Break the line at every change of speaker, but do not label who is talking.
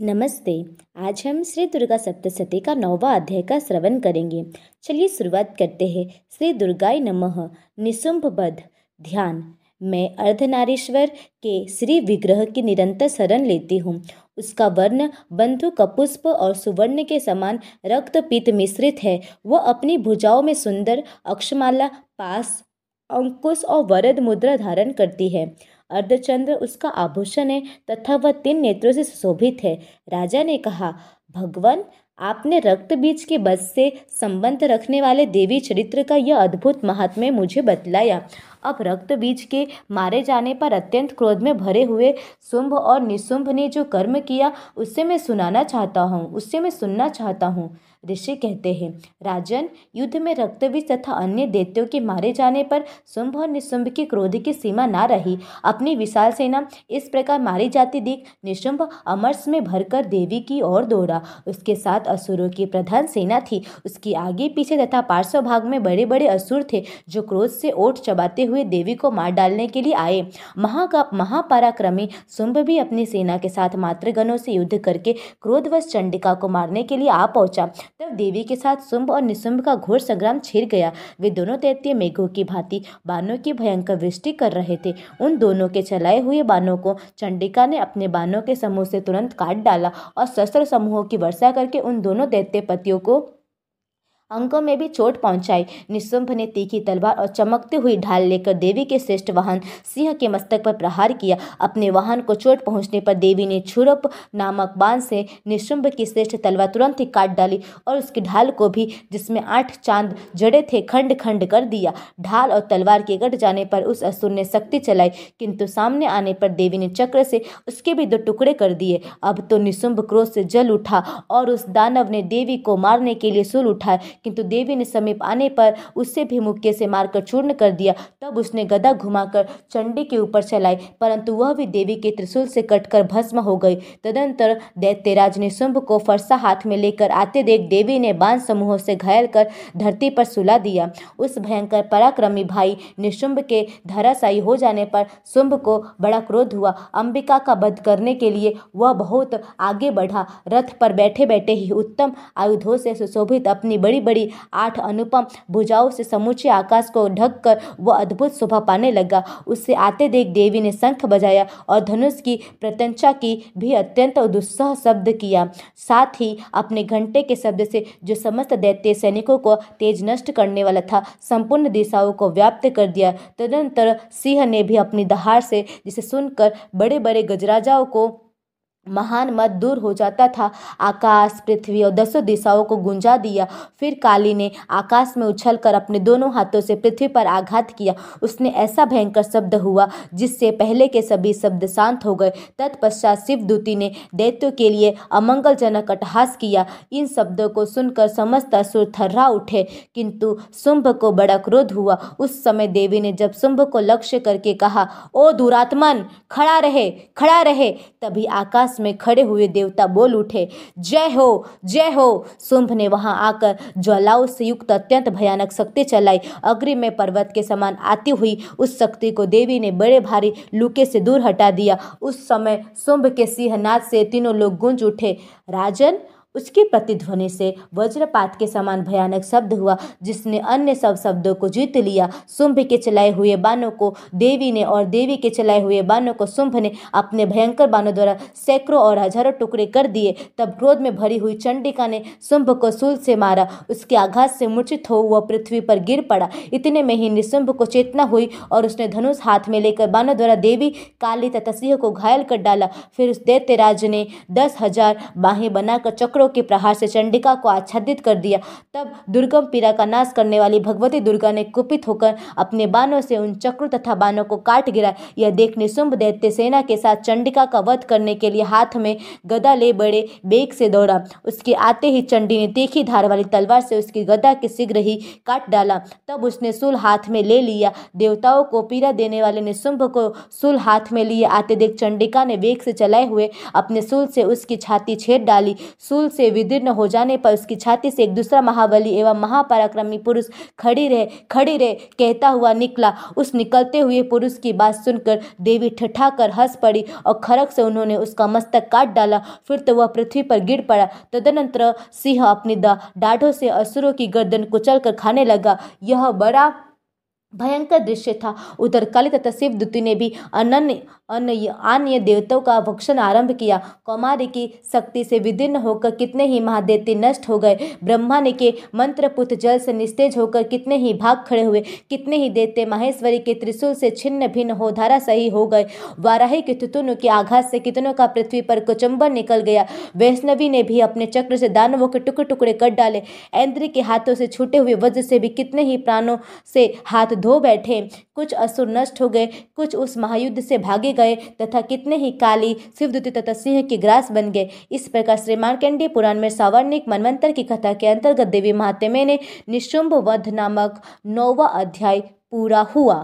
नमस्ते। आज हम श्री दुर्गा सप्तशती का नौवा अध्याय का श्रवण करेंगे। चलिए शुरुआत करते हैं। श्री दुर्गाय नमः। निशुंभ बध ध्यान। मैं अर्धनारीश्वर के श्री विग्रह की निरंतर शरण लेती हूँ। उसका वर्ण, बंधु कपुष्प और सुवर्ण के समान रक्त पीत मिश्रित है। वह अपनी भुजाओं में सुंदर अक्षमाला, पास, अंकुश और वरद मुद्रा धारण करती है। अर्धचंद्र उसका आभूषण है तथा वह तीन नेत्रों से सुशोभित है। राजा ने कहा, भगवान, आपने रक्त बीज के बस से संबंध रखने वाले देवी चरित्र का यह अद्भुत महात्म्य मुझे बतलाया। अब रक्त बीज के मारे जाने पर अत्यंत क्रोध में भरे हुए शुंभ और निशुंभ ने जो कर्म किया उससे मैं सुनाना चाहता हूँ उससे मैं सुनना चाहता हूँ। ऋषि कहते हैं, राजन, युद्ध में रक्तबीज तथा अन्य दैत्यों के मारे जाने पर शुंभ और निशुंभ की क्रोध की सीमा ना रही। अपनी विशाल सेना इस प्रकार मारी जाती देख निशुंभ अमरस में भरकर देवी की ओर दौड़ा। उसके साथ असुरों की प्रधान सेना थी। उसकी आगे पीछे तथा पार्श्व भाग में बड़े बड़े असुर थे, जो क्रोध से ओट चबाते हुए देवी को मार डालने के लिए आए। महाका महापराक्रमी शुंभ भी अपनी सेना के साथ मातृगणों से युद्ध करके क्रोधवश चंडिका को मारने के लिए आ पहुँचा। तब देवी के साथ शुंभ और निशुंभ का घोर संग्राम छिड़ गया। वे दोनों दैत्य मेघों की भांति बानों की भयंकर वृष्टि कर रहे थे। उन दोनों के चलाए हुए बानों को चंडिका ने अपने बानों के समूह से तुरंत काट डाला और शस्त्र समूहों की वर्षा करके उन दोनों दैत्य पतियों को अंकों में भी चोट पहुंचाई। निशुंभ ने तीखी तलवार और चमकती हुई ढाल लेकर देवी के श्रेष्ठ वाहन सिंह के मस्तक पर प्रहार किया। अपने वाहन को चोट पहुँचने पर देवी ने छुरप नामक बाण से निशुंभ की श्रेष्ठ तलवार तुरंत ही काट डाली और उसकी ढाल को भी, जिसमें आठ चाँद जड़े थे खंड खंड कर दिया। ढाल और तलवार के कट जाने पर उस असुर ने शक्ति चलाई, किंतु सामने आने पर देवी ने चक्र से उसके भी दो टुकड़े कर दिए। अब तो निशुंभ क्रोध से जल उठा और उस दानव ने देवी को मारने के लिए सुल उठाया किंतु देवी ने समीप आने पर उससे भी मुक्के से मारकर चूर्ण कर दिया। तब उसने गदा घुमाकर चंडी के ऊपर चलाई, परंतु वह भी देवी के त्रिशूल से कटकर भस्म हो गई। तदंतर दैत्यराज ने शुंभ को फरसा हाथ में लेकर आते देख देवी ने बाँध समूहों से घायल कर धरती पर सुला दिया। उस भयंकर पराक्रमी भाई निशुंभ के धराशायी हो जाने पर शुंभ को बड़ा क्रोध हुआ। अंबिका का वध करने के लिए वह बहुत आगे बढ़ा। रथ पर बैठे बैठे ही उत्तम आयुधों से सुशोभित अपनी बड़ी बड़ी बड़ी आठ अनुपम भुजाओं से समूचे आकाश को ढककर वह अद्भुत शोभा पाने लगा। उससे आते देख देवी ने शंख बजाया और धनुष की प्रत्यंचा की भी अत्यंत दुस्सह शब्द किया। साथ ही अपने घंटे के शब्द से जो समस्त दैत्य सैनिकों को तेज नष्ट करने वाला था, संपूर्ण दिशाओं को व्याप्त कर दिया। तदनंतर सिंह ने भी अपनी दहाड़ से, जिसे सुनकर बड़े बड़े गजराजाओं को महान मत दूर हो जाता था। आकाश, पृथ्वी और दसों दिशाओं को गुंजा दिया। फिर काली ने आकाश में उछलकर अपने दोनों हाथों से पृथ्वी पर आघात किया। उसने ऐसा भयंकर शब्द हुआ, जिससे पहले के सभी शब्द शांत हो गए। तत्पश्चात शिवदूती ने दैत्यों के लिए अमंगलजनक अटहास किया। इन शब्दों को सुनकर समस्त असुर थर्रा उठे। किंतु शुंभ को बड़ा क्रोध हुआ। उस समय देवी ने जब शुंभ को लक्ष्य करके कहा, ओ दुरात्मन, खड़ा रहे खड़ा रहे, तभी आकाश आकाश में खड़े हुए देवता बोल उठे, जय हो जय हो। शुंभ ने वहाँ आकर ज्वालाओं से युक्त अत्यंत भयानक शक्ति चलाई। अग्रि में पर्वत के समान आती हुई उस शक्ति को देवी ने बड़े भारी लुके से दूर हटा दिया। उस समय शुंभ के सिंहनाथ से तीनों लोग गूंज उठे, राजन उसकी प्रतिध्वनि से वज्रपात के समान भयानक शब्द हुआ, जिसने अन्य सब शब्दों को जीत लिया। शुंभ के चलाए हुए बानों को देवी ने और देवी के चलाए हुए बानों को शुंभ ने अपने भयंकर बानों द्वारा सैकड़ों और हज़ारों टुकड़े कर दिए। तब क्रोध में भरी हुई चंडिका ने शुंभ को सूल से मारा। उसके आघात से मूर्छित हो वह पृथ्वी पर गिर पड़ा। इतने में ही निशुंभ को चेतना हुई और उसने धनुष हाथ में लेकर बानों द्वारा देवी काली तथा सिंह को घायल कर डाला। फिर उस दैत्यराज ने दस हज़ार बाहें बनाकर चक्र चक्रों के प्रहार से चंडिका को आच्छादित कर दिया। तब दुर्गम पीड़ा का नाश करने वाली भगवती दुर्गा ने कुपित होकर अपने बानों से उन चक्रों तथा बानों को काट गिरा। यह देखने शुंभ दैत्य सेना के साथ चंडिका का वध करने के लिए हाथ में गदा ले बड़े बेग से दौड़ा। उसके आते ही चंडी ने तीखी धार वाली तलवार से उसकी गदा के शीघ्र ही काट डाला। तब उसने सुल हाथ में ले लिया। देवताओं को पीड़ा देने वाले ने शुंभ को सुल हाथ में लिए। आते देख चंडिका ने वेग से चलाए हुए अपने सुल से उसकी छाती छेद डाली। सुल से विदीर्ण हो जाने पर उसकी छाती से एक दूसरा महाबली एवं महापराक्रमी पुरुष खड़ी रहे खड़ी रहे, कहता हुआ निकला। उस निकलते हुए पुरुष की बात सुनकर देवी ठठा कर हंस पड़ी और खरक से उन्होंने उसका मस्तक काट डाला। फिर तो वह पृथ्वी पर गिर पड़ा। तदनंतर सिंह अपनी डाढ़ों से असुरों की गर्दन कुचल कर खाने लगा। यह बड़ा भयंकर दृश्य था। उधर काली तथा शिवदूति ने भी अनन्य अन्य अन्य देवताओं का भक्षण आरंभ किया। कौमारी की शक्ति से विदीर्ण होकर कितने ही महादेवते नष्ट हो गए। ब्रह्मा ने के मंत्रपुत जल से निस्तेज होकर कितने ही भाग खड़े हुए। कितने ही देवते माहेश्वरी के त्रिशूल से छिन्न भिन्न हो, धारा सही हो गए। वाराही के तुतुन के आघात से कितनों का पृथ्वी पर कुचंबन निकल गया। वैष्णवी ने भी अपने चक्र से दानवों के टुकड़े टुकड़े कर डाले। ऐन्द्र के हाथों से छूटे हुए वज्र से भी कितने ही प्राणों से हाथ धो बैठे, कुछ असुर नष्ट हो गए, कुछ उस महायुद्ध से भागे गए, तथा कितने ही काली शिवदूति तथा सिंह के ग्रास बन गए। इस प्रकार श्री मार्केंडी पुराण में सावर्णिक मनवंतर की कथा के अंतर्गत देवी महात्म्य ने निशुंभ वध नामक नौवा अध्याय पूरा हुआ।